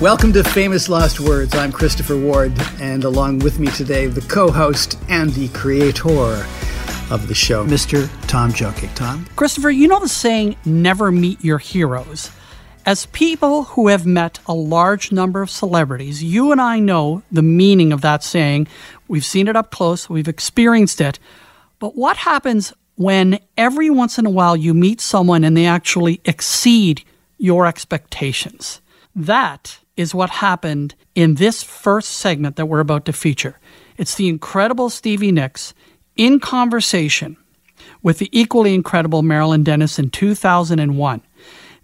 Welcome to Famous Last Words. I'm Christopher Ward, and along with me today, the co host and the creator of the show, Mr. Tom Jokic. Tom? Christopher, you know the saying, never meet your heroes. As people who have met a large number of celebrities, you and I know the meaning of that saying. We've seen it up close, we've experienced it. But what happens when every once in a while you meet someone and they actually exceed your expectations? That is what happened in this first segment that we're about to feature. It's the incredible Stevie Nicks in conversation with the equally incredible Marilyn Denis in 2001.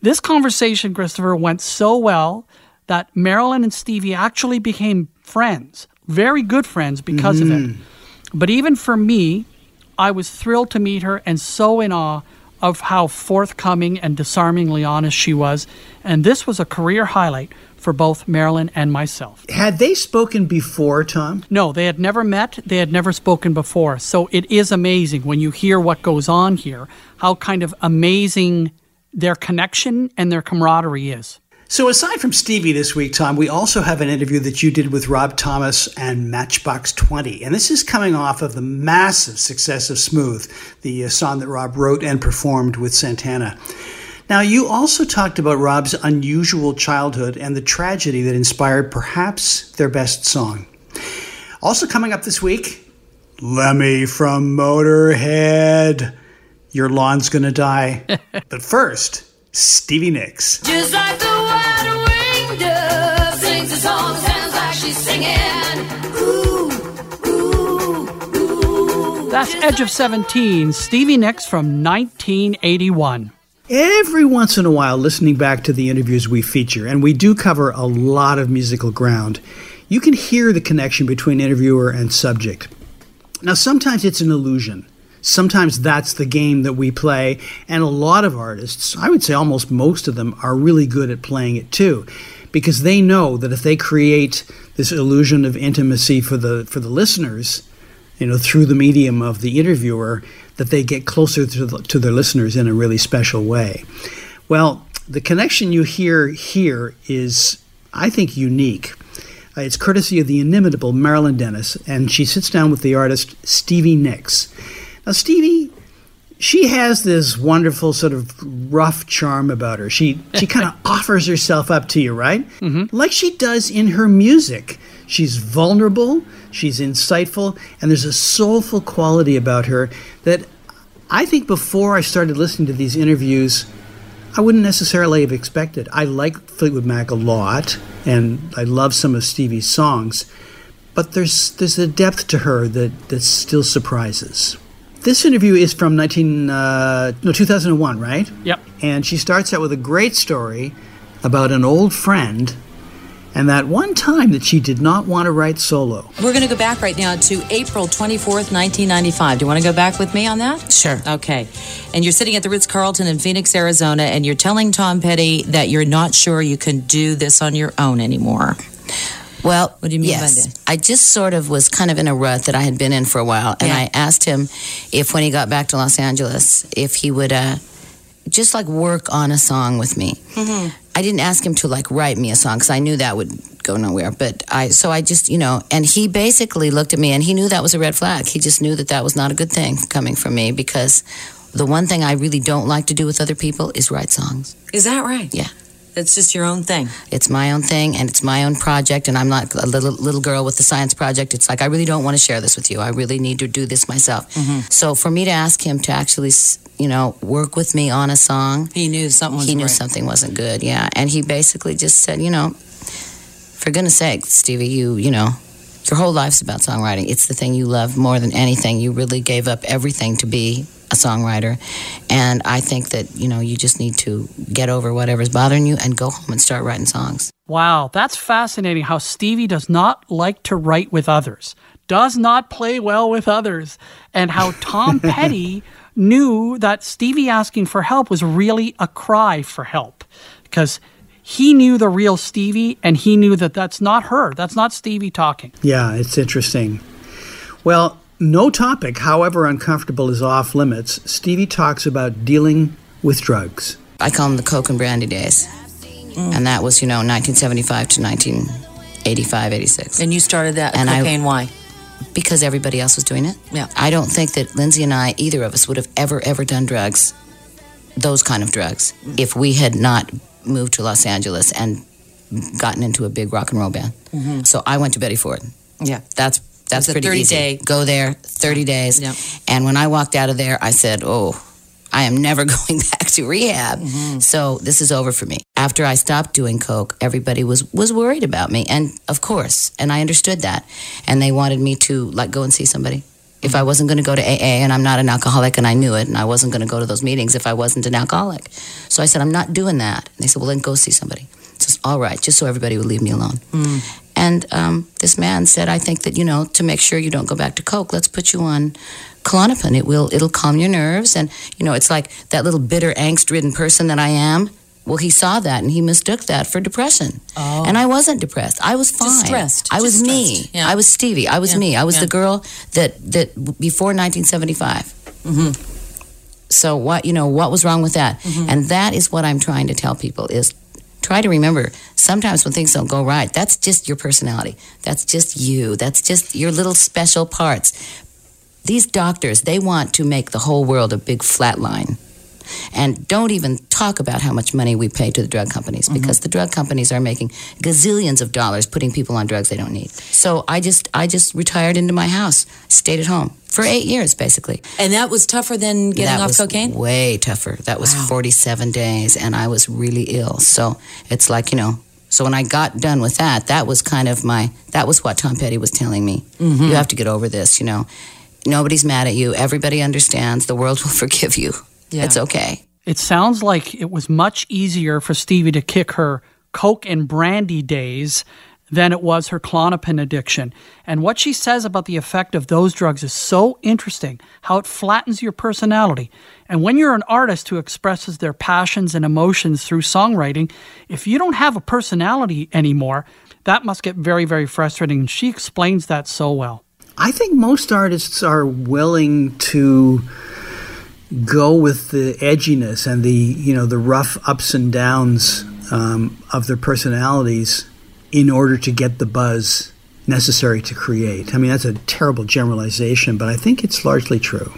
This conversation, Christopher, went so well that Marilyn and Stevie actually became friends, very good friends because mm-hmm. of it. Mm-hmm. But even for me, I was thrilled to meet her and so in awe of how forthcoming and disarmingly honest she was. And this was a career highlight for both Marilyn and myself. Had they spoken before, Tom? No, they had never met. They had never spoken before. So it is amazing when you hear what goes on here, how kind of amazing their connection and their camaraderie is. So, aside from Stevie this week, Tom, we also have an interview that you did with Rob Thomas and Matchbox 20. And this is coming off of the massive success of Smooth, the uh, song that Rob wrote and performed with Santana. Now, you also talked about Rob's unusual childhood and the tragedy that inspired perhaps their best song. Also, coming up this week, Lemmy from Motorhead. Your lawn's gonna die. but first, Stevie Nicks. Song, sounds like she's singing. Ooh, ooh, ooh. That's Edge of 17, Stevie Nicks from 1981. Every once in a while, listening back to the interviews we feature, and we do cover a lot of musical ground, you can hear the connection between interviewer and subject. Now, sometimes it's an illusion. Sometimes that's the game that we play, and a lot of artists, I would say almost most of them, are really good at playing it too, because they know that if they create this illusion of intimacy for the for the listeners, you know, through the medium of the interviewer, that they get closer to, the, to their listeners in a really special way. Well, the connection you hear here is, I think, unique. Uh, it's courtesy of the inimitable Marilyn Denis, and she sits down with the artist Stevie Nicks. Now, Stevie, she has this wonderful sort of rough charm about her. She she kind of offers herself up to you, right? Mm-hmm. Like she does in her music. She's vulnerable, she's insightful, and there's a soulful quality about her that I think before I started listening to these interviews, I wouldn't necessarily have expected. I like Fleetwood Mac a lot, and I love some of Stevie's songs, but there's there's a depth to her that, that still surprises. This interview is from 19 uh, no 2001, right? Yep. And she starts out with a great story about an old friend and that one time that she did not want to write solo. We're going to go back right now to April 24th, 1995. Do you want to go back with me on that? Sure. Okay. And you're sitting at the Ritz Carlton in Phoenix, Arizona, and you're telling Tom Petty that you're not sure you can do this on your own anymore. Well, what do you mean yes. I just sort of was kind of in a rut that I had been in for a while, and yeah. I asked him if, when he got back to Los Angeles, if he would uh, just like work on a song with me. Mm-hmm. I didn't ask him to like write me a song because I knew that would go nowhere. But I, so I just, you know, and he basically looked at me and he knew that was a red flag. He just knew that that was not a good thing coming from me because the one thing I really don't like to do with other people is write songs. Is that right? Yeah. It's just your own thing. It's my own thing, and it's my own project. And I'm not a little little girl with the science project. It's like I really don't want to share this with you. I really need to do this myself. Mm-hmm. So for me to ask him to actually, you know, work with me on a song, he knew something. he knew right. something wasn't good. Yeah, and he basically just said, you know, for goodness sake, Stevie, you you know, your whole life's about songwriting. It's the thing you love more than anything. You really gave up everything to be a songwriter. And I think that, you know, you just need to get over whatever's bothering you and go home and start writing songs. Wow, that's fascinating how Stevie does not like to write with others, does not play well with others, and how Tom Petty knew that Stevie asking for help was really a cry for help because he knew the real Stevie and he knew that that's not her. That's not Stevie talking. Yeah, it's interesting. Well, no topic, however uncomfortable, is off limits. Stevie talks about dealing with drugs. I call them the Coke and Brandy days. Mm. and that was you know 1975 to 1985, 86. And you started that And I- cocaine. why? because everybody else was doing it. Yeah. I don't think that Lindsey and I, either of us, would have ever, ever done drugs, those kind of drugs, mm. if we had not moved to Los Angeles and gotten into a big rock and roll band. Mm-hmm. So I went to Betty Ford. Yeah. That's that's. A pretty 30 easy. day- Go there, 30 days. Yep. And when I walked out of there, I said, "Oh, I am never going back to rehab. Mm-hmm. So this is over for me." After I stopped doing coke, everybody was was worried about me, and of course, and I understood that, and they wanted me to like go and see somebody. If I wasn't going to go to AA and I'm not an alcoholic and I knew it and I wasn't going to go to those meetings if I wasn't an alcoholic. So I said, I'm not doing that. And they said, well, then go see somebody. Said, all right, just so everybody would leave me alone. And um, this man said, I think that, you know, to make sure you don't go back to Coke, let's put you on Klonopin. It will, it'll calm your nerves. And, you know, it's like that little bitter, angst-ridden person that I am. Well, he saw that and he mistook that for depression. Oh. And I wasn't depressed. I was fine. Just stressed. I was Just me. Yeah. I was Stevie. I was Yeah. me. I was Yeah. the girl that, that before 1975. Mm-hmm. So what, you know, what was wrong with that? And that is what I'm trying to tell people is try to remember sometimes when things don't go right, that's just your personality. That's just you. That's just your little special parts. These doctors, they want to make the whole world a big flat line. And don't even talk about how much money we pay to the drug companies because the drug companies are making gazillions of dollars putting people on drugs they don't need. So I just I just retired into my house, stayed at home for 8 years basically. And that was tougher than getting that off was cocaine? Way tougher. That was 47 days, and I was really ill. So it's like you know. So when I got done with that, that was kind of my. That was what Tom Petty was telling me. Mm-hmm. You have to get over this. You know, nobody's mad at you. Everybody understands. The world will forgive you. Yeah. It's okay. It sounds like it was much easier for Stevie to kick her Coke and brandy days than it was her Klonopin addiction. And what she says about the effect of those drugs is so interesting, how it flattens your personality. And when you're an artist who expresses their passions and emotions through songwriting, if you don't have a personality anymore, that must get very, very frustrating. And she explains that so well. I think most artists are willing to go with the edginess and the you know the rough ups and downs um, of their personalities in order to get the buzz necessary to create. I mean that's a terrible generalization, but I think it's largely true.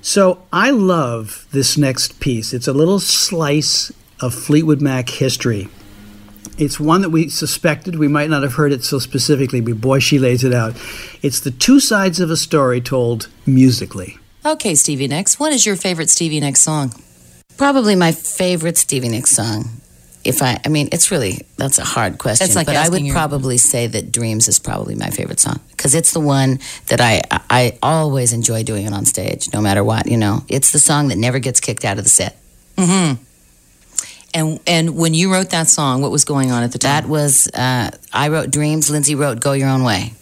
So I love this next piece. It's a little slice of Fleetwood Mac history. It's one that we suspected. We might not have heard it so specifically, but boy, she lays it out. It's the two sides of a story told musically. Okay, Stevie Nicks. What is your favorite Stevie Nicks song? Probably my favorite Stevie Nicks song. If I, I mean, it's really that's a hard question. It's like but I would probably say that "Dreams" is probably my favorite song because it's the one that I I always enjoy doing it on stage, no matter what. You know, it's the song that never gets kicked out of the set. Hmm. And and when you wrote that song, what was going on at the time? That was uh, I wrote "Dreams." Lindsey wrote "Go Your Own Way."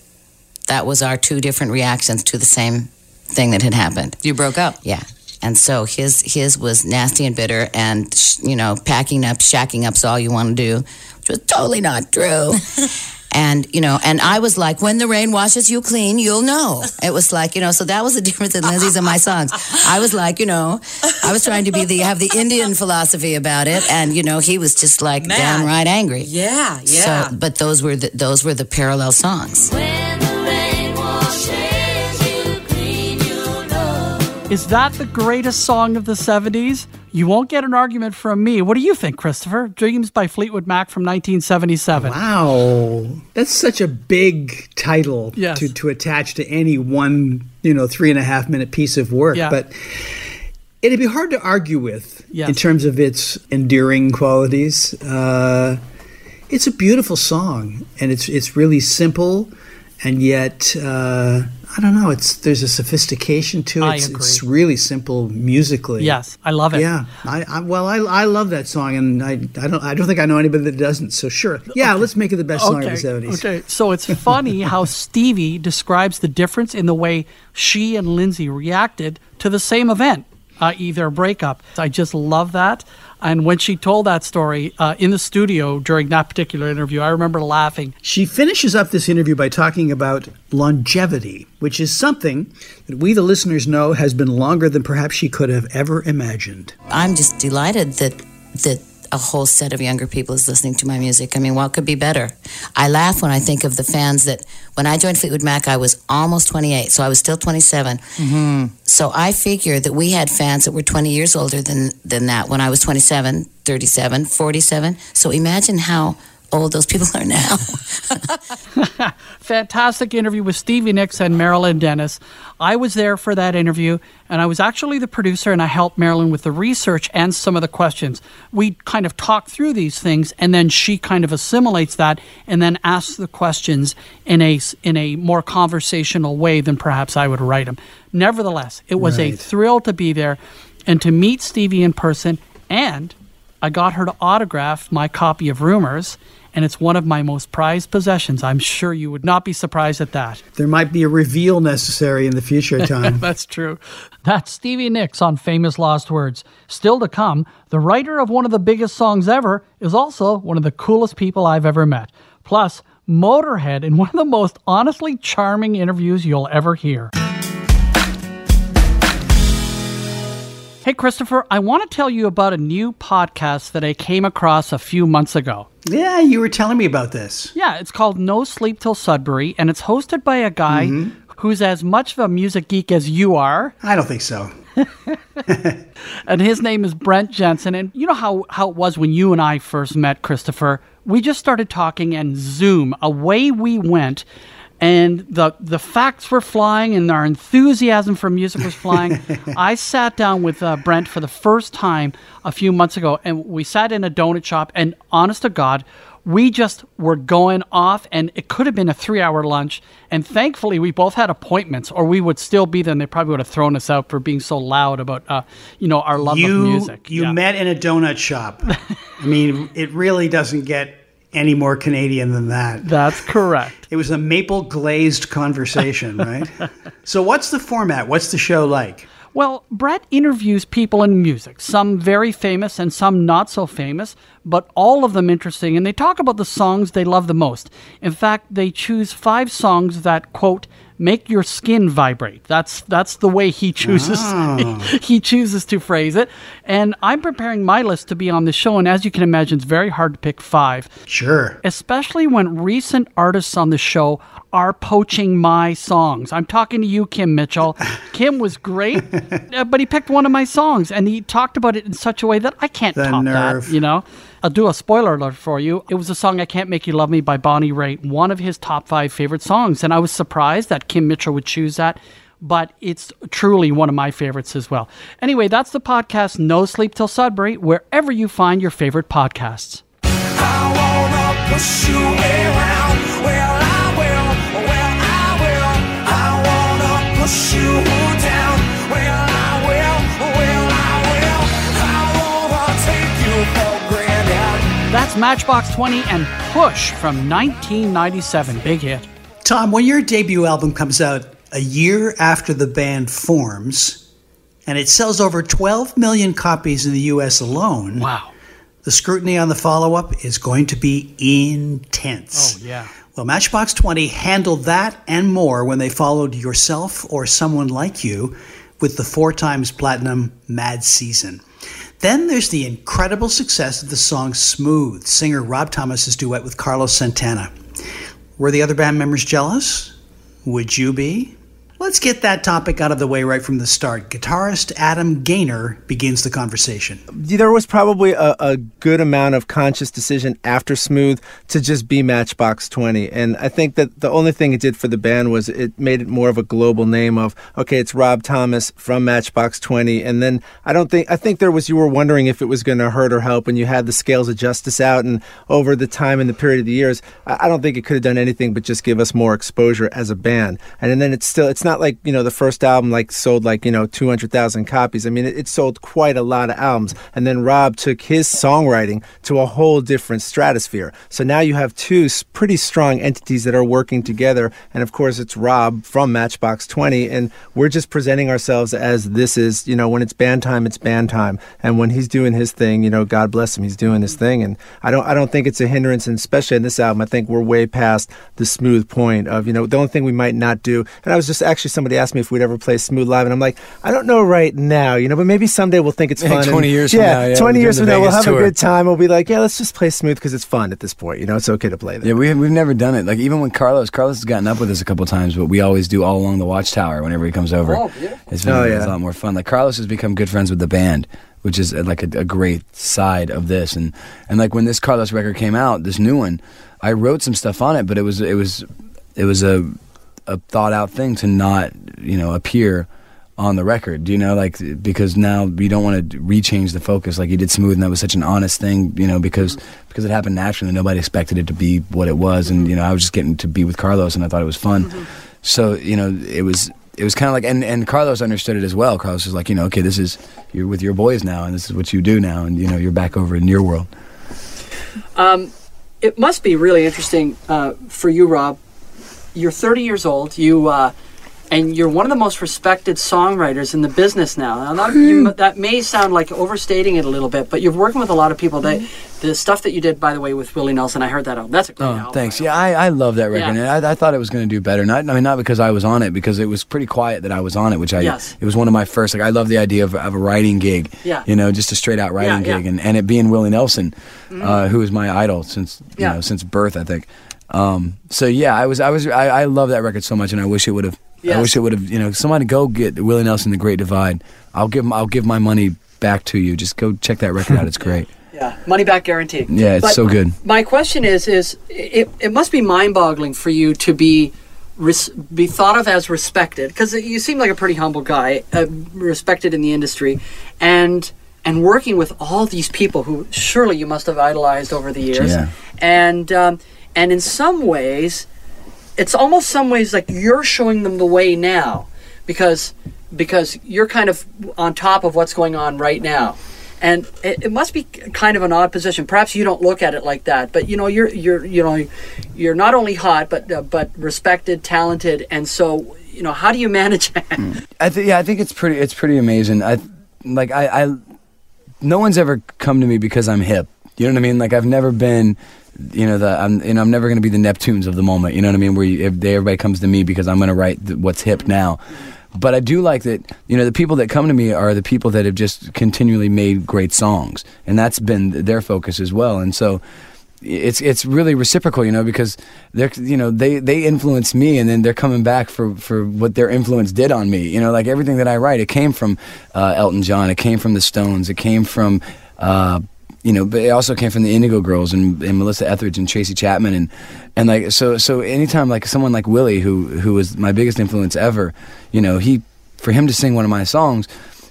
That was our two different reactions to the same thing that had happened. you broke up. Yeah. And so his his was nasty and bitter, and sh- you know, packing up, shacking up's all you want to do, which was totally not true. and you know, and I was like, when the rain washes you clean, you'll know. It was like, you know, so that was the difference in Lindsey's and my songs. I was like, you know, I was trying to be the have the Indian philosophy about it, and you know, he was just like Mad. downright angry. Yeah, So, but those were the, those were the parallel songs. When the rain washes Is that the greatest song of the 70s? You won't get an argument from me. What do you think, Christopher? Dreams by Fleetwood Mac from 1977. Wow, that's such a big title Yes. to, to attach to any one you know three and a half minute piece of work. Yeah. But it'd be hard to argue with Yes. in terms of its endearing qualities. Uh, it's a beautiful song, and it's it's really simple, and yet uh, I don't know. It's there's a sophistication to it. It's, it's really simple musically. Yes, I love it. Yeah, I, I well, I, I love that song, and I, I don't I don't think I know anybody that doesn't. So sure, yeah, let's make it the best song of the seventies. Okay, so it's funny how Stevie describes the difference in the way she and Lindsey reacted to the same event, uh, either breakup. I just love that. And when she told that story uh, in the studio during that particular interview, I remember laughing. She finishes up this interview by talking about longevity, which is something that we, the listeners, know has been longer than perhaps she could have ever imagined. I'm just delighted that that a whole set of younger people is listening to my music. I mean, what could be better? I laugh when I think of the fans that when I joined Fleetwood Mac, I was almost 28, so I was still 27. Mm-hmm. So I figure that we had fans that were 20 years older than than that when I was 27, 37, 47. So imagine how old those people are now. Fantastic interview with Stevie Nicks and Marilyn Denis. I was there for that interview, and I was actually the producer, and I helped Marilyn with the research and some of the questions. We kind of talk through these things, and then she kind of assimilates that, and then asks the questions in a s- in a more conversational way than perhaps I would write them. Nevertheless, it was a thrill to be there and to meet Stevie in person, and I got her to autograph my copy of Rumors, and it's one of my most prized possessions. I'm sure you would not be surprised at that. There might be a reveal necessary in the future, Tom. That's true. That's Stevie Nicks on Famous Last Words. Still to come, the writer of one of the biggest songs ever is also one of the coolest people I've ever met. Plus, Motorhead in one of the most honestly charming interviews you'll ever hear. Hey, Christopher, I want to tell you about a new podcast that I came across a few months ago. yeah, you were telling me about this. Yeah, it's called No Sleep Till Sudbury, and it's hosted by a guy mm-hmm. who's as much of a music geek as you are. I don't think so. and his name is Brent Jensen. And you know how, how it was when you and I first met, Christopher? We just started talking, and zoom, away we went. And the the facts were flying, and our enthusiasm for music was flying. I sat down with uh, Brent for the first time a few months ago, and we sat in a donut shop. And honest to God, we just were going off, and it could have been a three hour lunch. And thankfully, we both had appointments, or we would still be there, and they probably would have thrown us out for being so loud about, uh, you know, our love you of music. you Yeah. met in a donut shop. I mean, it really doesn't get any more Canadian than that. That's correct. It was a maple glazed conversation, right? so, what's the format? What's the show like? Well, Brett interviews people in music, some very famous and some not so famous, but all of them interesting, and they talk about the songs they love the most. In fact, they choose five songs that, quote, make your skin vibrate. That's that's the way he chooses he chooses to phrase it. And I'm preparing my list to be on the show, and as you can imagine, it's very hard to pick five Sure. especially when recent artists on the show are poaching my songs. I'm talking to you, Kim Mitchell. Kim was great, uh, but he picked one of my songs and he talked about it in such a way that I can't The top nerve. that, you know? I'll do a spoiler alert for you. It was a song I Can't Make You Love Me by Bonnie Raitt, one of his top five favorite songs. And I was surprised that Kim Mitchell would choose that, but it's truly one of my favorites as well. Anyway, that's the podcast No Sleep Till Sudbury, wherever you find your favorite podcasts. That's Matchbox 20 and Push from 1997. Big hit. Tom, when your debut album comes out a year after the band forms, and it sells over 12 million copies in the US alone, Wow. the scrutiny on the follow up is going to be intense. Oh, yeah. Well, Matchbox 20 handled that and more when they followed yourself or someone like you with the four times platinum Mad Season. Then there's the incredible success of the song Smooth, singer Rob Thomas's duet with Carlos Santana. Were the other band members jealous? Would you be? Let's get that topic out of the way right from the start. Guitarist Adam Gaynor begins the conversation. there was probably a, a good amount of conscious decision after Smooth to just be Matchbox 20. And I think that the only thing it did for the band was it made it more of a global name of, okay, it's Rob Thomas from Matchbox 20. And then I don't think, I think there was, you were wondering if it was going to hurt or help when you had the Scales of Justice out. And over the time and the period of the years, I, I don't think it could have done anything but just give us more exposure as a band. And, and then it's still, it's not like, you know, the first album like sold like, you know, 200,000 copies. I mean, it, it sold quite a lot of albums. And then Rob took his songwriting to a whole different stratosphere. So now you have two pretty strong entities that are working together. And of course, it's Rob from Matchbox 20. And we're just presenting ourselves as this is, you know, when it's band time, it's band time. And when he's doing his thing, you know, God bless him, he's doing his thing. And I don't, I don't think it's a hindrance. And especially in this album, I think we're way past the smooth point of, you know, the only thing we might not do. And I was just actually actually somebody asked me if we'd ever play Smooth live, and I'm like, I don't know right now, you know, but maybe someday we'll think it's Yeah, fun. 20 and- years from yeah, now, yeah, 20 years from now, we'll Vegas have a good time. We'll be like, yeah, let's just play Smooth because it's fun at this point. You know, it's okay to play that. Yeah, we we've never done it. Like even when Carlos, Carlos has gotten up with us a couple times, but we always do all along the Watchtower whenever he comes over. Oh, beautiful. It's been Oh, it's yeah. a lot more fun. Like Carlos has become good friends with the band, which is uh, like a, a great side of this. And and like when this Carlos record came out, this new one, I wrote some stuff on it, but it was it was it was a a thought out thing to not you know appear on the record you know? Like because now we don't want to rechange the focus like you did smooth and that was such an honest thing you know because because it happened naturally nobody expected it to be what it was and you know i was just getting to be with carlos and i thought it was fun. So you know it was it was kind of like and, and carlos understood it as well. Carlos was like you know okay this is you're with your boys now and this is what you do now and you know you're back over in your world. Um, it must be really interesting uh, for you, Rob. You're 30 years old. You uh, and you're one of the most respected songwriters in the business now. Now that, you, that may sound like overstating it a little bit, but you're working with a lot of people. That the stuff that you did, by the way, with Willie Nelson, I heard that album. That's a great Oh, album. thanks. Yeah. I, I love that record, Yeah. I, I thought it was going to do better. Not, I mean, not because I was on it, because it was pretty quiet that I was on it. Which I, Yes. it was one of my first. Like, I love the idea of, of a writing gig. Yeah. You know, just a straight out writing Yeah, yeah. gig, and, and it being Willie Nelson, uh, who is my idol since you Yeah. know since birth, I think. Um, so yeah, I was, I was, I, I love that record so much, and I wish it would have. I wish it would have. You know, somebody go get Willie Nelson, The Great Divide. I'll give, I'll give my money back to you. Just go check that record out. It's great. Yeah, money back guarantee. Yeah, it's But so good. My question is, is it, it must be mind-boggling for you to be res- be thought of as respected because you seem like a pretty humble guy, uh, respected in the industry, and and working with all these people who surely you must have idolized over the years, Yeah. and um, and in some ways, it's almost some ways like you're showing them the way now because because you're kind of on top of what's going on right now and it, it must be kind of an odd position perhaps you don't look at it like that but you know you're you're you know you're not only hot but uh, but respected talented and so you know how do you manage that I think yeah, I think it's pretty it's pretty amazing. I like I, I no one's ever come to me because I'm hip. You know what I mean? Like I've never been you know the I'm you know I'm never going to be the Neptunes of the moment. You know what I mean? Where you, if they, everybody comes to me because I'm going to write th- what's hip now. But I do like that you know the people that come to me are the people that have just continually made great songs, and that's been their focus as well. And so it's it's really reciprocal, you know, because they're you know they they influence me, and then they're coming back for for what their influence did on me. You know, like everything that I write, it came from uh, Elton John, it came from the Stones, it came from. Uh, you know, but it also came from the Indigo Girls and, and Melissa Etheridge and Tracy Chapman and and like so so anytime like someone like Willie who who was my biggest influence ever, you know, he for him to sing one of my songs,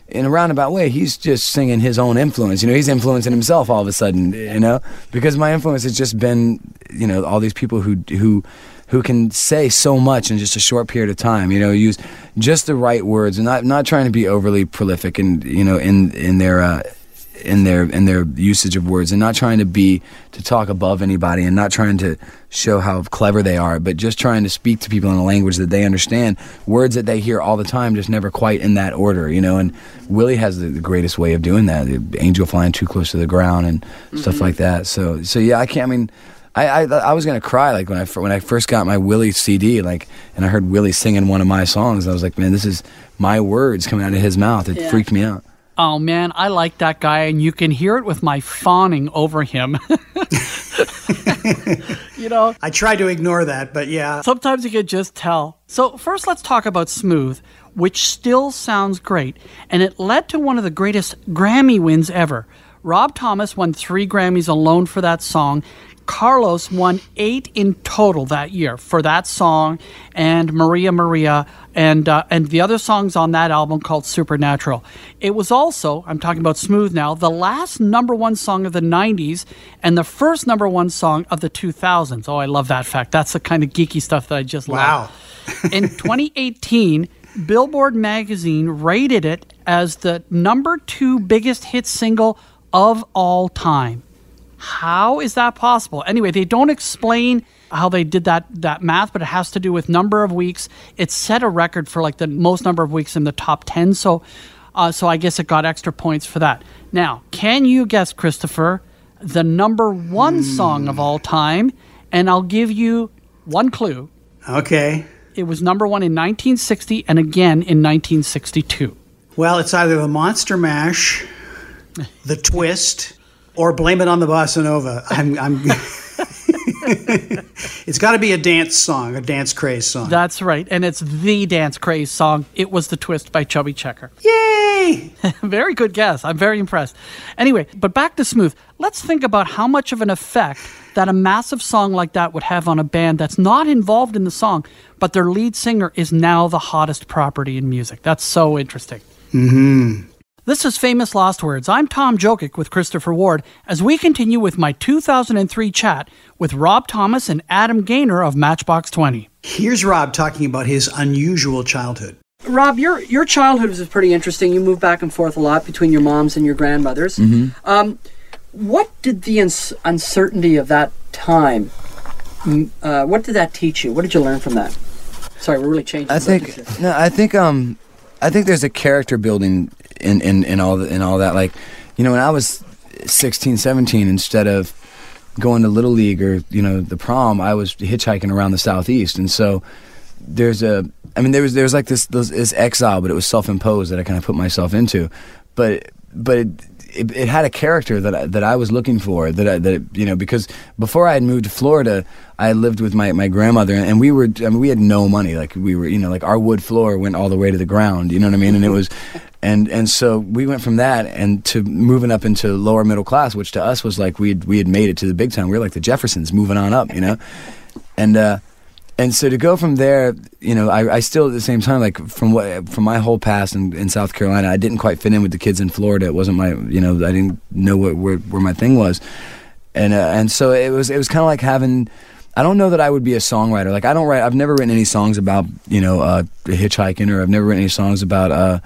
in a roundabout way, he's just singing his own influence. You know, he's influencing himself all of a sudden. You know, because my influence has just been, you know, all these people who who who can say so much in just a short period of time. You know, use just the right words and not not trying to be overly prolific and you know in in their. Uh, in their in their usage of words and not trying to be to talk above anybody and not trying to show how clever they are but just trying to speak to people in a language that they understand. Words that they hear all the time just never quite in that order you know and Willie has the, the greatest way of doing that the angel flying too close to the ground and stuff mm-hmm. like that. So so yeah I can't I mean I, I I was gonna cry like when I when I first got my Willie CD like and I heard Willie singing one of my songs I was like man this is my words coming out of his mouth. It Yeah. freaked me out oh man i like that guy and you can hear it with my fawning over him you know I try to ignore that, but yeah. Sometimes you can just tell. So, first, let's talk about Smooth, which still sounds great, and it led to one of the greatest Grammy wins ever. Rob Thomas won three Grammys alone for that song. Carlos won eight in total that year for that song, and Maria Maria, and uh, and the other songs on that album called Supernatural. It was also, I'm talking about Smooth now, the last number one song of the '90s and the first number one song of the 2000s. Oh, I love that fact. That's the kind of geeky stuff that I just love. Wow. love. In 2018, Billboard magazine rated it as the number two biggest hit single of all time. How is that possible? Anyway, they don't explain how they did that that math, but it has to do with number of weeks. It set a record for like the most number of weeks in the top ten. So, uh, so I guess it got extra points for that. Now, can you guess, Christopher, the number one song of all time? And I'll give you one clue. Okay. It was number one in 1960 and again in 1962. Well, it's either the Monster Mash, the Twist, or Blame It on the Bossa Nova. I'm. I'm it's got to be a dance song, a dance craze song. That's right, and it's the dance craze song. It was the twist by Chubby Checker. Yay! very good guess. I'm very impressed. Anyway, but back to Smooth. Let's think about how much of an effect that a massive song like that would have on a band that's not involved in the song, but their lead singer is now the hottest property in music. That's so interesting. Mm-hmm. This is Famous Last Words. I'm Tom Jokic with Christopher Ward as we continue with my 2003 chat with Rob Thomas and Adam Gaynor of Matchbox 20. Here's Rob talking about his unusual childhood. Rob, your your childhood was pretty interesting. You moved back and forth a lot between your moms and your grandmothers. Mm-hmm. Um, what did the uns- uncertainty of that time? Uh, what did that teach you? What did you learn from that? Sorry, we're really changing. I think no, I think um, I think there's a character building in in, in all the, in all that. Like, you know, when I was 16, 17, instead of going to little league or you know the prom, I was hitchhiking around the southeast, and so there's a. I mean, there was there was like this this, this exile, but it was self imposed that I kind of put myself into, but but. It, it, it had a character that I, that I was looking for that I, that you know because before I had moved to Florida I lived with my, my grandmother and we were I mean we had no money. Like we were you know like our wood floor went all the way to the ground you know what I mean? And it was and and so we went from that and to moving up into lower middle class which to us was like we we had made it to the big time. We were like the Jeffersons moving on up you know? And uh and so to go from there, you know, I, I still at the same time, like from what from my whole past in, in South Carolina, I didn't quite fit in with the kids in Florida. It wasn't my, you know, I didn't know what where, where my thing was, and uh, and so it was it was kind of like having. I don't know that I would be a songwriter. Like I don't write. I've never written any songs about you know uh, hitchhiking, or I've never written any songs about uh,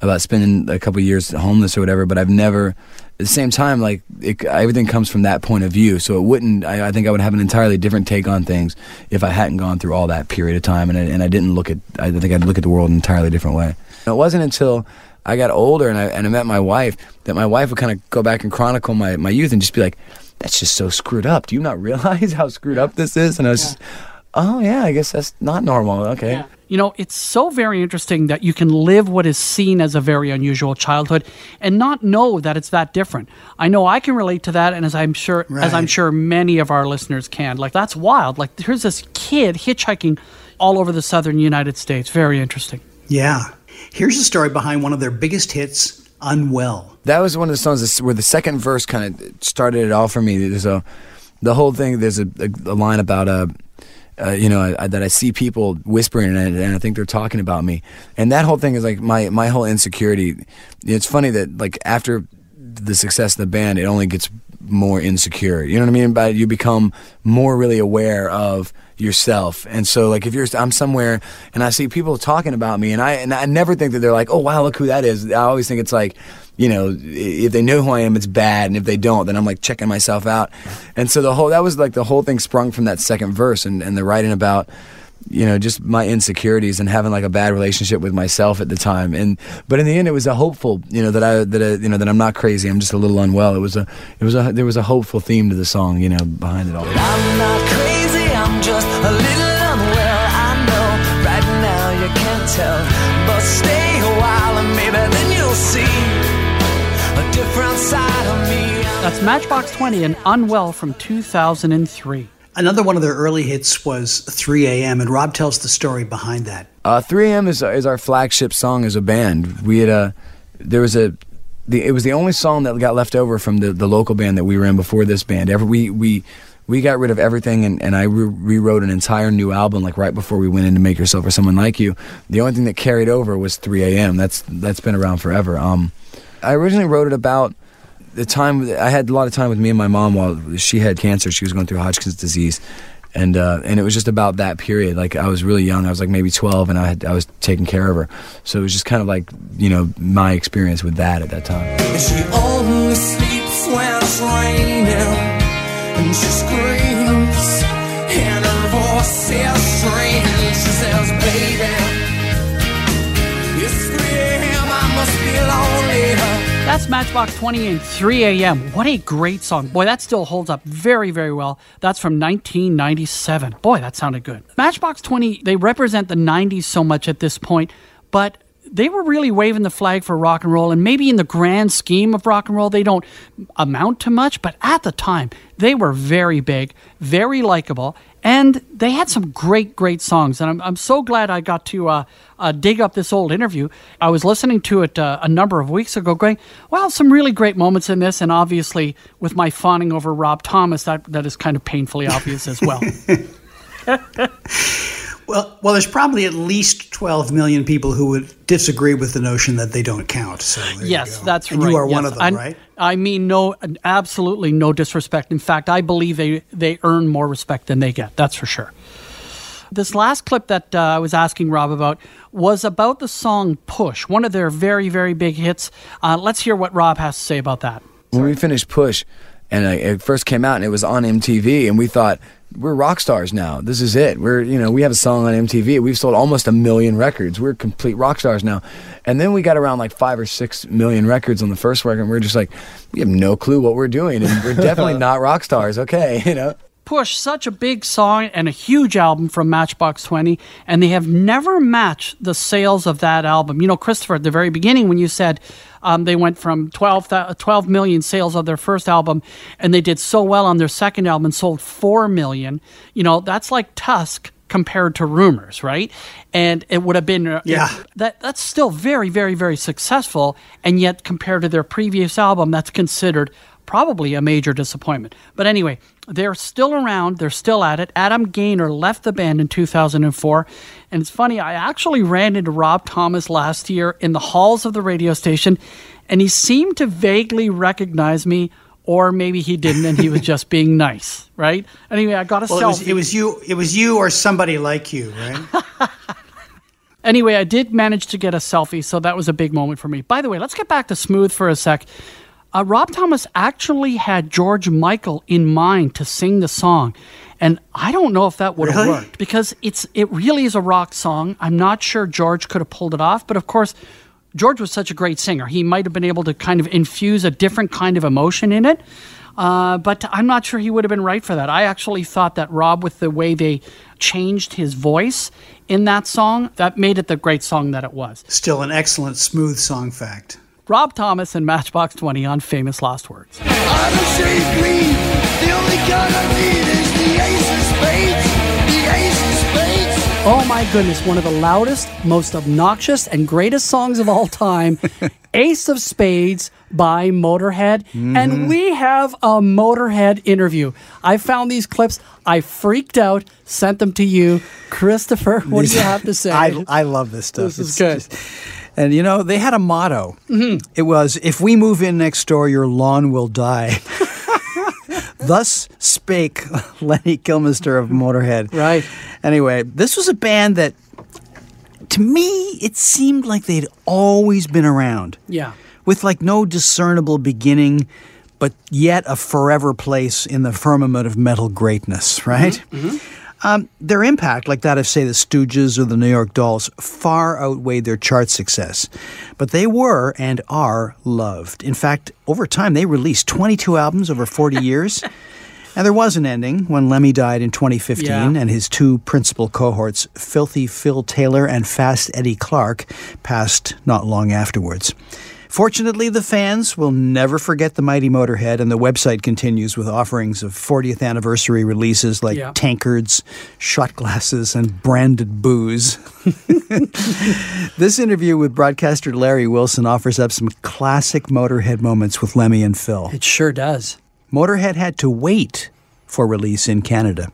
about spending a couple years homeless or whatever. But I've never. At the same time, like it, everything comes from that point of view, so it wouldn't. I, I think I would have an entirely different take on things if I hadn't gone through all that period of time, and I, and I didn't look at. I think I'd look at the world an entirely different way. It wasn't until I got older and I and I met my wife that my wife would kind of go back and chronicle my my youth and just be like, "That's just so screwed up. Do you not realize how screwed up this is?" And I was just, "Oh yeah, I guess that's not normal." Okay. You know, it's so very interesting that you can live what is seen as a very unusual childhood and not know that it's that different. I know I can relate to that, and as I'm sure, as I'm sure many of our listeners can. Like that's wild. Like here's this kid hitchhiking all over the southern United States. Very interesting. Yeah. Here's the story behind one of their biggest hits, Unwell. That was one of the songs where the second verse kind of started it all for me. There's a, the whole thing. There's a, a, a line about uh, uh, you know, I, that I see people whispering and I, and I think they're talking about me. And that whole thing is like my my whole insecurity. It's funny that like after the success of the band, it only gets more insecure. You know what I mean? But you become more really aware of yourself. And so like if you're I'm somewhere and I see people talking about me and I and I never think that they're like, "Oh wow, look who that is." I always think it's like you know, if they know who I am, it's bad, and if they don't, then I'm like checking myself out. And so the whole that was like the whole thing sprung from that second verse, and, and the writing about you know just my insecurities and having like a bad relationship with myself at the time. And but in the end, it was a hopeful, you know, that I that I, you know that I'm not crazy. I'm just a little unwell. It was a it was a there was a hopeful theme to the song, you know, behind it all. That's Matchbox 20 and Unwell from 2003. Another one of their early hits was 3 a.m., and Rob tells the story behind that. Uh, 3 a.m. is is our flagship song as a band. We had a there was a the, it was the only song that got left over from the, the local band that we were in before this band. Ever we we we got rid of everything and, and I re- rewrote an entire new album like right before we went in to Make Yourself or Someone Like You. The only thing that carried over was 3 a.m. That's that's been around forever. Um, I originally wrote it about the time I had a lot of time with me and my mom while she had cancer. She was going through Hodgkin's disease, and uh, and it was just about that period. Like I was really young. I was like maybe twelve, and I had I was taking care of her. So it was just kind of like you know my experience with that at that time. And she only sleeps when it's raining, and she screams, and her voice is strange. Matchbox 20 and 3 a.m. What a great song. Boy, that still holds up very, very well. That's from 1997. Boy, that sounded good. Matchbox 20, they represent the 90s so much at this point, but they were really waving the flag for rock and roll. And maybe in the grand scheme of rock and roll, they don't amount to much, but at the time, they were very big, very likable, and they had some great, great songs. And I'm, I'm so glad I got to uh, uh, dig up this old interview. I was listening to it uh, a number of weeks ago, going, well, some really great moments in this. And obviously, with my fawning over Rob Thomas, that, that is kind of painfully obvious as well. Well, well, there's probably at least 12 million people who would disagree with the notion that they don't count. So Yes, go. that's and right. you are one of them, And right? I mean, no, absolutely no disrespect. In fact, I believe they they earn more respect than they get. That's for sure. This last clip that uh, I was asking Rob about was about the song "Push," one of their very very big hits. Uh, let's hear what Rob has to say about that. when we finished Push, and uh, it first came out and it was on MTV, and we thought we're rock stars now. This is it. We're you know we have a song on MTV. We've sold almost a million records. We're complete rock stars now. And then we got around like five or six million records on the first record. and We're just like we have no clue what we're doing, and we're definitely not rock stars. Okay, you know. Push, such a big song and a huge album from Matchbox 20, and they have never matched the sales of that album. You know, Christopher, at the very beginning, when you said um, they went from 12, 12 million sales of their first album, and they did so well on their second album and sold 4 million, you know, that's like Tusk compared to Rumors, right? And it would have been uh, Yeah. that that's still very, very, very successful, and yet compared to their previous album, that's considered probably a major disappointment. But anyway, they're still around, they're still at it. Adam Gaynor left the band in 2004, and it's funny, I actually ran into Rob Thomas last year in the halls of the radio station, and he seemed to vaguely recognize me. Or maybe he didn't, and he was just being nice, right? Anyway, I got a Well, it was, selfie. it was you. It was you or somebody like you, right? Anyway, I did manage to get a selfie, so that was a big moment for me. By the way, let's get back to Smooth for a sec. Uh, Rob Thomas actually had George Michael in mind to sing the song, and I don't know if that would have Really? worked because it's it really is a rock song. I'm not sure George could have pulled it off, but of course, George was such a great singer. He might have been able to kind of infuse a different kind of emotion in it. Uh, but I'm not sure he would have been right for that. I actually thought that Rob, with the way they changed his voice in that song, that made it the great song that it was. Still an excellent smooth song fact. Rob Thomas and Matchbox 20 on Famous Last Words. I'm a shade green. The only gun I need is the ace of spades. The ace of spades. Oh my goodness, one of the loudest, most obnoxious, and greatest songs of all time Ace of Spades by Motorhead. And mm-hmm. we have a Motorhead interview. I found these clips. I freaked out, sent them to you. Christopher, what do you have to say? I, I love this stuff. This is It's good. just- and you know, they had a motto. Mm-hmm. It was, "If we move in next door, your lawn will die." Thus spake Lemmy Kilmister of Motorhead. Right. Anyway, this was a band that, to me, it seemed like they'd always been around. Yeah. With like no discernible beginning, but yet a forever place in the firmament of metal greatness, right? Mm-hmm. Mm-hmm. Um, their impact, like that of, say, the Stooges or the New York Dolls, far outweighed their chart success. But they were and are loved. In fact, over time, they released 22 albums over 40 years. And there was an ending when Lemmy died in 2015, Yeah. and his two principal cohorts, Filthy Phil Taylor and Fast Eddie Clarke, passed not long afterwards. Fortunately, the fans will never forget the mighty Motorhead, and the website continues with offerings of 40th anniversary releases like Yeah. tankards, shot glasses, and branded booze. this interview with broadcaster Larry Wilson offers up some classic Motorhead moments with Lemmy and Phil. It sure does. Motorhead had to wait for release in Canada.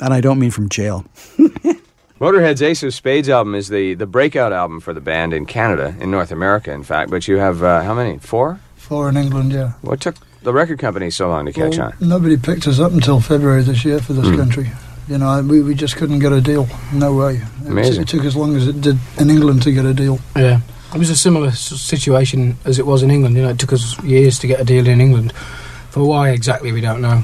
And I don't mean from jail. Motorhead's Ace of Spades album is the, the breakout album for the band in Canada, in North America, in fact. But you have, uh, how many? Four? Four in England, yeah. What took the record company so long to catch Well, on? Nobody picked us up until February this year for this Hmm. country. You know, we, we just couldn't get a deal. No way. It, t- Amazing. it took as long as it did in England to get a deal. Yeah, it was a similar s- situation as it was in England. You know, it took us years to get a deal in England. For why exactly, we don't know.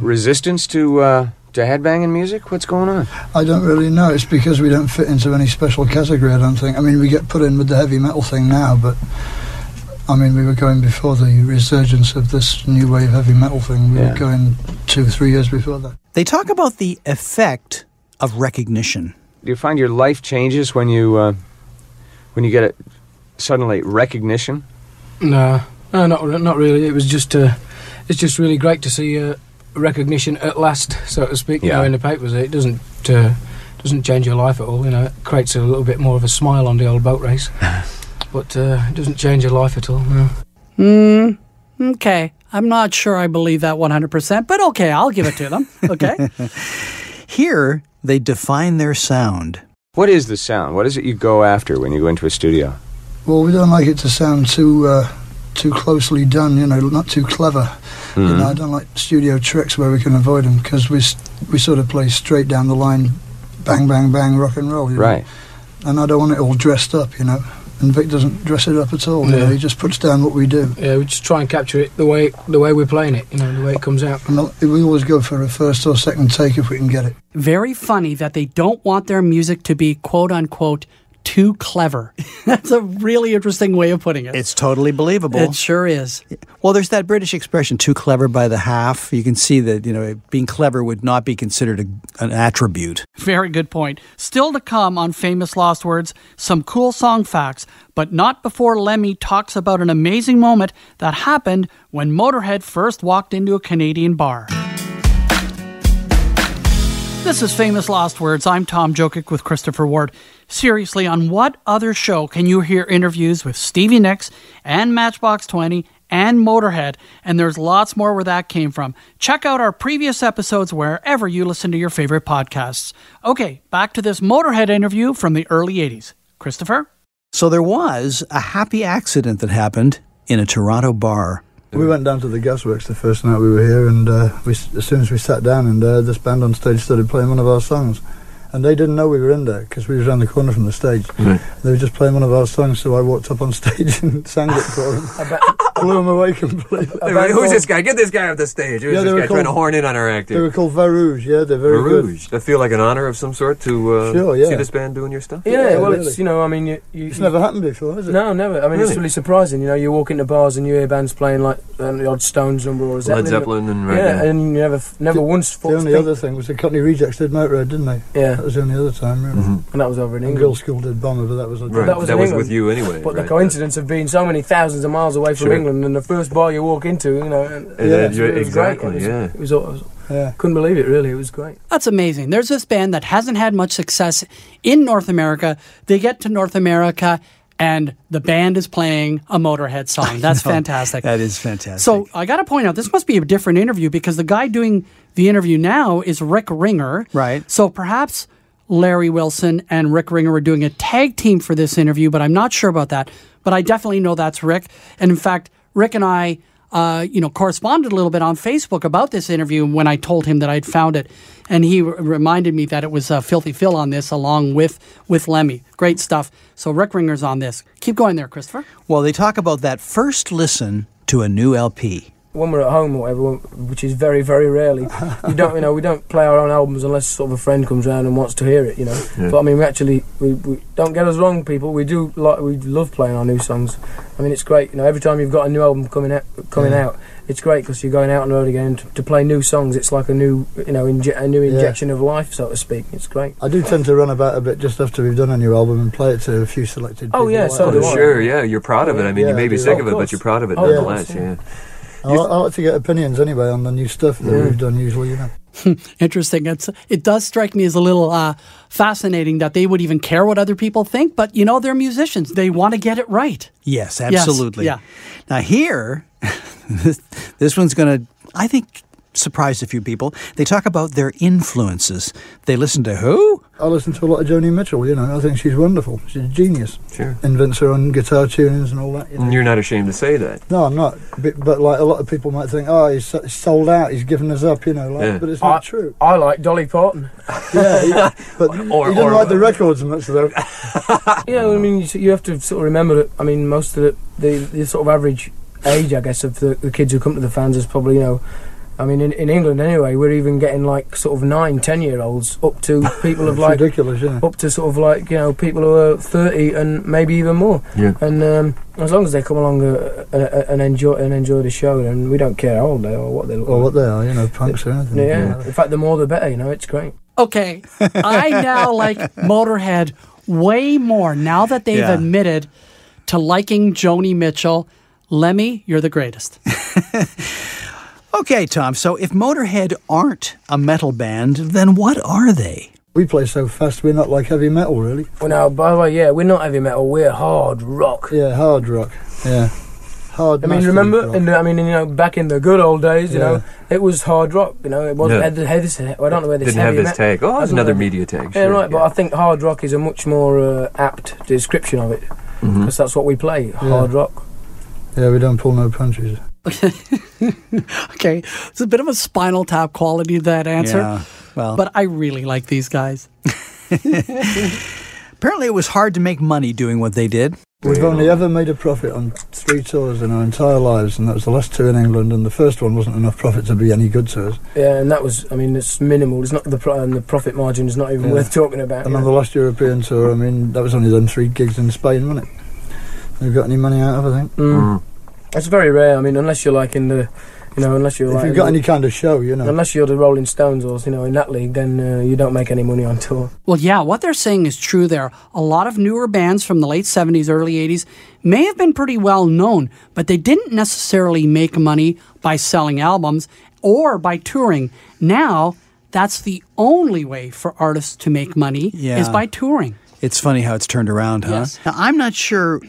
Resistance to, uh, to headbanging music? What's going on? I don't really know. It's because we don't fit into any special category, I don't think. I mean, we get put in with the heavy metal thing now, but I mean, we were going before the resurgence of this new wave heavy metal thing. We Yeah. were going two, or three years before that. They talk about the effect of recognition. Do you find your life changes when you uh, when you get it suddenly recognition? No, no, not not really. It was just uh, it's just really great to see uh, recognition at last, so to speak. You know, in the papers, it doesn't uh, doesn't change your life at all. You know, it creates a little bit more of a smile on the old boat race, but uh, it doesn't change your life at all. No. Hmm. Okay. I'm not sure I believe that 100%, but okay, I'll give it to them. Okay. Here, they define their sound. What is the sound? What is it you go after when you go into a studio? Well, we don't like it to sound too uh, too closely done, you know, not too clever. You Mhm. know, I don't like studio tricks where we can avoid them because we we sort of play straight down the line, bang, bang, bang, rock and roll. You know? Right. And I don't want it all dressed up, you know. And Vic doesn't dress it up at all. You know, Yeah. he just puts down what we do. Yeah, we just try and capture it the way the way we're playing it. You know, the way it comes out. And we always go for a first or second take if we can get it. Very funny that they don't want their music to be quote unquote too clever. That's a really interesting way of putting it. It's totally believable. It sure is. Well, there's that British expression, too clever by the half. You can see that, you know, being clever would not be considered a, an attribute. Very good point. Still to come on Famous Last Words, some cool song facts, but not before Lemmy talks about an amazing moment that happened when Motorhead first walked into a Canadian bar. This is Famous Last Words. I'm Tom Jokic with Christopher Ward. Seriously, on what other show can you hear interviews with Stevie Nicks and Matchbox 20 and Motorhead? And there's lots more where that came from. Check out our previous episodes wherever you listen to your favorite podcasts. Okay, back to this Motorhead interview from the early 80s. Christopher? So there was a happy accident that happened in a Toronto bar. We went down to the gasworks the first night we were here, and uh, we, as soon as we sat down, and uh, this band on stage started playing one of our songs, and they didn't know we were in there because we was around the corner from the stage. Right. They were just playing one of our songs, so I walked up on stage and sang it for them. Blew them away completely. Wait, wait, who's this guy? Get this guy off the stage. Who's Yeah, they this were guy trying to called- horn in on our act They here? were called Varouge. Yeah, they're very good. Rouge. That feel like an honor of some sort to uh, Sure, yeah. see this band doing your stuff? Yeah, Yeah, well, really. it's you know, I mean, you, you, It's never happened before, has it? No, never. I mean, it's Really? really surprising. You know, you walk into bars and you hear bands playing like um, the odd Stones number or Zeppelin. Led Zeppelin and right yeah, yeah. and you never, never once The thought to only other thing was the Cockney Rejects did Motorhead, didn't they? Yeah, That was the only other time, really. Mhm. and that was over in England. Girlschool did Bomber, but that was a Right. That was that was with you anyway. But right. the coincidence of being so many thousands of miles away from Sure. England and the first bar you walk into, you know, and, And Yeah, then you- it was great. exactly, It was, yeah. It was, it was, Yeah. couldn't believe it. Really, it was great. That's amazing. There's this band that hasn't had much success in North America. They get to North America and the band is playing a Motorhead song. That's fantastic. That is fantastic. So I got to point out, this must be a different interview because the guy doing the interview now is Rick Ringer. Right. So perhaps Larry Wilson and Rick Ringer were doing a tag team for this interview, but I'm not sure about that. But I definitely know that's Rick. And in fact, Rick and I, uh, you know, corresponded a little bit on Facebook about this interview when I told him that I'd found it, and he r- reminded me that it was uh, Filthy Phil on this along with with Lemmy. Great stuff. So Rick Ringer's on this. Keep going there, Christopher. well, they talk about that first listen to a new LP. When we're at home or whatever, which is very, very rarely, you don't, you know, we don't play our own albums unless sort of a friend comes round and wants to hear it, you know. Yeah. But I mean, we actually, we, we don't get us wrong, people. We do like, we love playing our new songs. I mean, it's great, you know. Every time you've got a new album coming out, coming Yeah. out, it's great because you're going out on the road again to, to play new songs. It's like a new, you know, inje- a new Yeah. injection of life, so to speak. It's great. I do tend to run about a bit just after we've done a new album and play it to a few selected Oh, people. yeah, like so that. do I. Sure, yeah, you're proud of it. I mean, Yeah, you may be sick Oh, of it, but you're proud of it Oh, yeah. nonetheless. Yeah. I, I like to get opinions anyway on the new stuff that Yeah. we've done usually, you know. Interesting. It's it does strike me as a little uh, fascinating that they would even care what other people think, but you know they're musicians. They want to get it right. Yes, absolutely. yeah. Now here, this, this one's going to, I think, surprise a few people. They talk about their influences. They listen to who? I listen to a lot of Joni Mitchell, you know. I think she's wonderful. She's a genius. Sure. Invents her own guitar tunings and all that. You know. You're not ashamed to say that. No, I'm not. But, but like a lot of people might think, oh, he's, he's sold out. He's given us up, you know. Like, Yeah. But it's not I- true. I like Dolly Parton. Yeah, he, but Or- he doesn't or- like the records much though. Yeah, I mean, you, you have to sort of remember that. I mean, most of the, the, the sort of average age, I guess, of the, the kids who come to the fans is probably, you know, I mean, in, in England anyway, we're even getting like sort of nine, ten year olds up to people of like ridiculous, yeah. up to sort of like you know people who are thirty and maybe even more. Yeah. And um, as long as they come along uh, uh, uh, and enjoy and enjoy the show, then we don't care how old they are or what they look Or like. what they are, you know, punks or anything. Yeah. In fact, the more the better. You know, it's great. Okay, I now like Motorhead way more now that they've Yeah. admitted to liking Joni Mitchell. Lemmy, you're the greatest. Okay, Tom. So if Motorhead aren't a metal band, then what are they? We play so fast, we're not like heavy metal, really. Well, now, by the way, yeah, we're not heavy metal. We're hard rock. Yeah, hard rock. Yeah. Hard I mean, remember? In the, I mean, you know, back in the good old days, you Yeah. know, it was hard rock. You know, it wasn't. Yeah. Had, had this, I don't know where this Didn't have this met- tag. Oh, there's hasn't another it? media tag. Yeah, sure, right. But I think hard rock is a much more uh, apt description of it because Mhm. that's what we play. Hard rock. Yeah, we don't pull no punches. Okay, it's a bit of a spinal tap quality to that answer. Yeah, well. but I really like these guys. Apparently, it was hard to make money doing what they did. We've only ever made a profit on three tours in our entire lives, and that was the last two in England. And the first one wasn't enough profit to be any good to us. Yeah, and that was. I mean, it's minimal. It's not the pro- and the profit margin is not even Yeah. worth talking about. And you on the last European tour, I mean, that was only them three gigs in Spain, wasn't it? We got any money out of, it, I think. Mm. It's very rare. I mean, unless you're like in the, you know, unless you're If like you've got the- any kind of show, you know. Unless you're the Rolling Stones or you know in that league, then uh, you don't make any money on tour. Well, yeah, what they're saying is true there. A lot of newer bands from the late 70s, early 80s may have been pretty well known, but they didn't necessarily make money by selling albums or by touring. Now, that's the only way for artists to make money Yeah. is by touring. It's funny how it's turned around, huh? Yes. Now, I'm not sure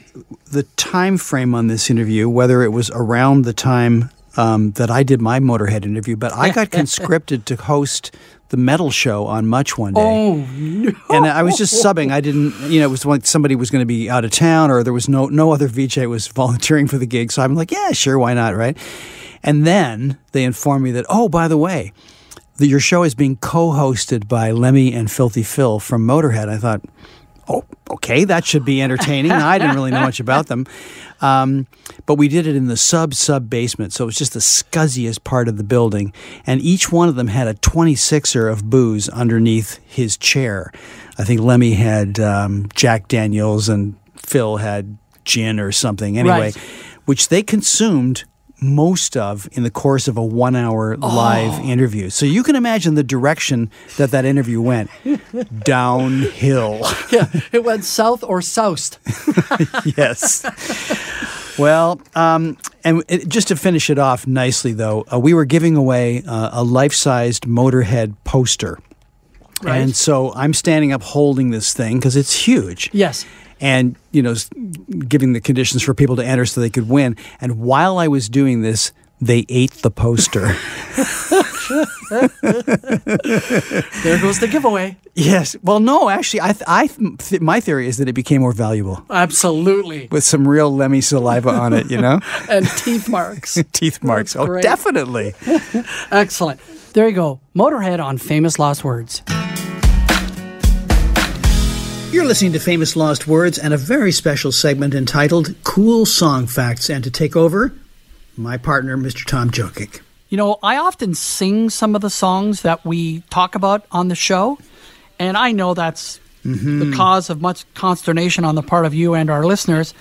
the time frame on this interview, whether it was around the time um, that I did my Motorhead interview, but I got conscripted to host the metal show on Much one day. Oh, no. and I was just subbing. I didn't, you know, it was like somebody was going to be out of town, or there was no no other VJ was volunteering for the gig. So I'm like, yeah, sure, why not, right? And then they informed me that, oh, by the way, that your show is being co-hosted by Lemmy and Filthy Phil from Motorhead. I thought, oh, okay, that should be entertaining. I didn't really know much about them. Um, but we did it in the sub sub basement, so it was just the scuzziest part of the building. And each one of them had a 26er of booze underneath his chair. I think Lemmy had um, Jack Daniels and Phil had gin or something. Anyway, Right. which they consumed most of in the course of a one hour live interview. So you can imagine the direction that that interview went downhill. yeah, it went south or soused. yes. Well, um, and it, just to finish it off nicely, though, uh, we were giving away uh, a life-sized Motorhead poster, Right. and so I'm standing up holding this thing because it's huge. Yes. And you know, giving the conditions for people to enter so they could win. And while I was doing this, they ate the poster. There goes the giveaway. yes. Well, no, actually, I, th- I th- my theory is that it became more valuable Absolutely. with some real Lemmy saliva on it. You know, And teeth marks. teeth marks. Oh, great. definitely. Excellent. There you go. Motorhead on Famous Last Words. You're listening to Famous Last Words and a very special segment entitled Cool Song Facts. And to take over, my partner, Mr. Tom Jokic. You know, I often sing some of the songs that we talk about on the show, and I know that's the mm-hmm. cause of much consternation on the part of you and our listeners.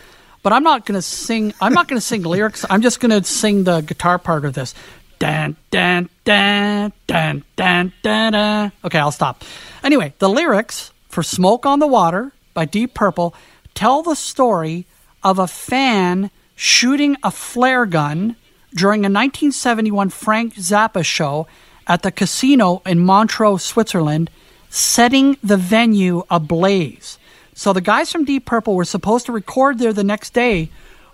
But I'm not going to sing. I'm not going to sing lyrics. I'm just going to sing the guitar part of this. Dan dan dan dan dan dan. Okay, I'll stop. Anyway, the lyrics for "Smoke on the Water" by Deep Purple tell the story of a fan shooting a flare gun during a 1971 Frank Zappa show at the casino in Montreux, Switzerland, setting the venue ablaze. So the guys from Deep Purple were supposed to record there the next day,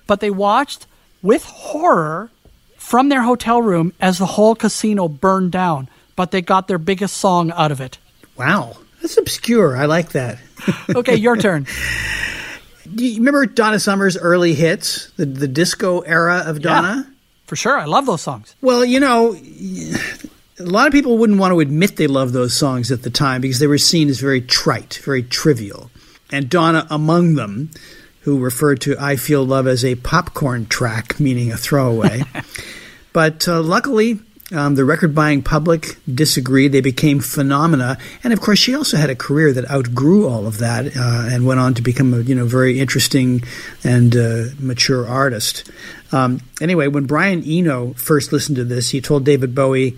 but they watched with horror from their hotel room as the whole casino burned down. But they got their biggest song out of it. Wow. That's obscure. I like that. Okay, your turn. Do you remember Donna Summer's early hits, the, the disco era of Donna? For sure. I love those songs. Well, you know, a lot of people wouldn't want to admit they loved those songs at the time because they were seen as very trite, very trivial. And Donna among them, who referred to I Feel Love as a popcorn track, meaning a throwaway. but uh, luckily, Um, the record buying public disagreed. They became phenomena, and of course, she also had a career that outgrew all of that uh, and went on to become a you know very interesting and uh, mature artist. Um, anyway, when Brian Eno first listened to this, he told David Bowie,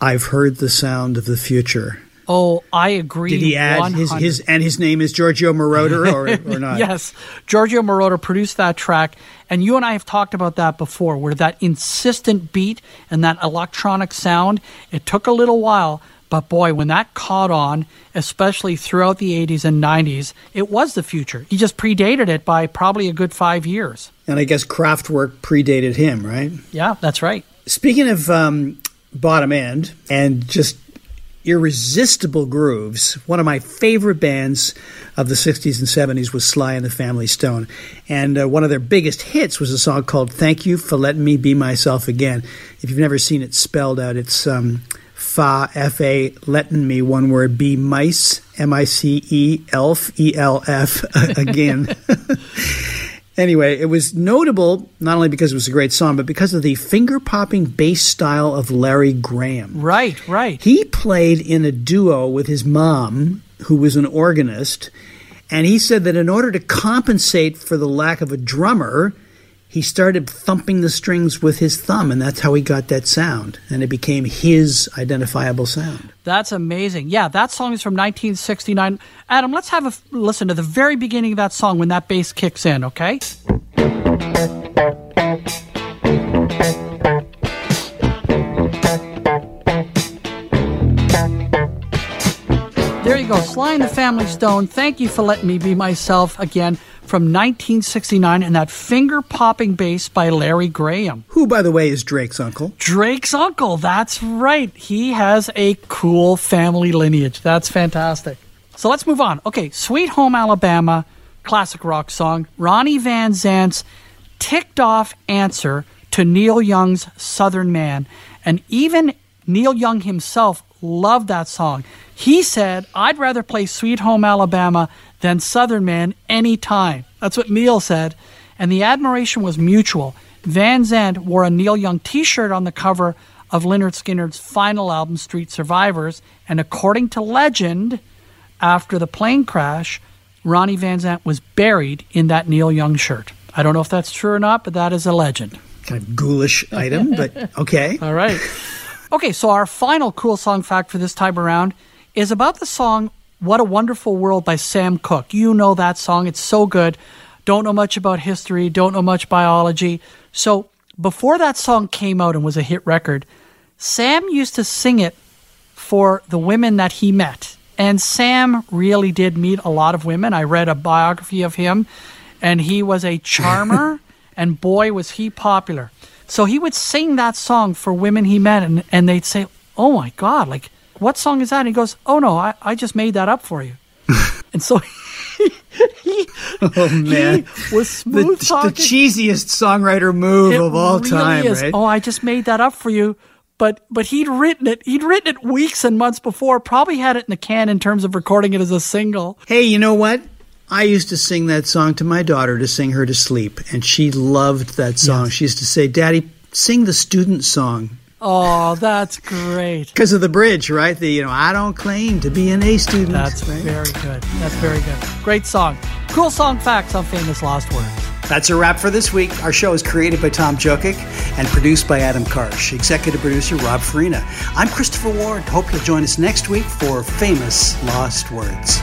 "I've heard the sound of the future." Oh, I agree. Did he add his, his and his name is Giorgio Moroder or, or not? yes, Giorgio Moroder produced that track, and you and I have talked about that before, where that insistent beat and that electronic sound. It took a little while, but boy, when that caught on, especially throughout the '80s and '90s, it was the future. He just predated it by probably a good five years. And I guess Kraftwerk predated him, right? Yeah, that's right. Speaking of um, bottom end and just irresistible grooves, one of my favorite bands of the 60s and 70s was Sly and the Family Stone. And uh, one of their biggest hits was a song called Thank You for Letting Me Be Myself Again. If you've never seen it spelled out, it's um, Fa, F A, letting me, one word, be mice, M I C E, elf, E L F, again. Anyway, it was notable not only because it was a great song, but because of the finger popping bass style of Larry Graham. Right, right. He played in a duo with his mom, who was an organist, and he said that in order to compensate for the lack of a drummer, he started thumping the strings with his thumb, and that's how he got that sound. And it became his identifiable sound. That's amazing. Yeah, that song is from 1969. Adam, let's have a f- listen to the very beginning of that song when that bass kicks in, okay? There you go, Sly and the Family Stone. Thank you for letting me be myself again from 1969 and that finger popping bass by Larry Graham. Who, by the way, is Drake's uncle. Drake's uncle, that's right. He has a cool family lineage. That's fantastic. So let's move on. Okay, Sweet Home Alabama, classic rock song. Ronnie Van Zant's ticked off answer to Neil Young's Southern Man. And even Neil Young himself loved that song. He said, I'd rather play Sweet Home Alabama than Southern Man any time. That's what Neil said. And the admiration was mutual. Van Zant wore a Neil Young t shirt on the cover of Lynyrd Skynyrd's final album, Street Survivors. And according to legend, after the plane crash, Ronnie Van Zant was buried in that Neil Young shirt. I don't know if that's true or not, but that is a legend. Kind of ghoulish item, but okay. All right. Okay, so our final cool song fact for this time around is about the song What a Wonderful World by Sam Cooke. You know that song, it's so good. Don't know much about history, don't know much biology. So, before that song came out and was a hit record, Sam used to sing it for the women that he met. And Sam really did meet a lot of women. I read a biography of him, and he was a charmer, and boy, was he popular. So he would sing that song for women he met, and, and they'd say, Oh my God, like, what song is that? And he goes, Oh no, I, I just made that up for you. and so he, Oh man, he was the, smooth the talking. cheesiest songwriter move It of all really time, is. right? Oh, I just made that up for you. But but he'd written it. He'd written it weeks and months before. Probably had it in the can in terms of recording it as a single. Hey, you know what? I used to sing that song to my daughter to sing her to sleep, and she loved that song. She used to say, "Daddy, sing the student song." Oh, that's great. Because of the bridge, right? The you know, I don't claim to be an A student. That's right? very good. That's very good. Great song. Cool song facts on famous last words. That's a wrap for this week. Our show is created by Tom Jokic and produced by Adam Karsh. Executive producer Rob Farina. I'm Christopher Ward. Hope you'll join us next week for Famous Last Words.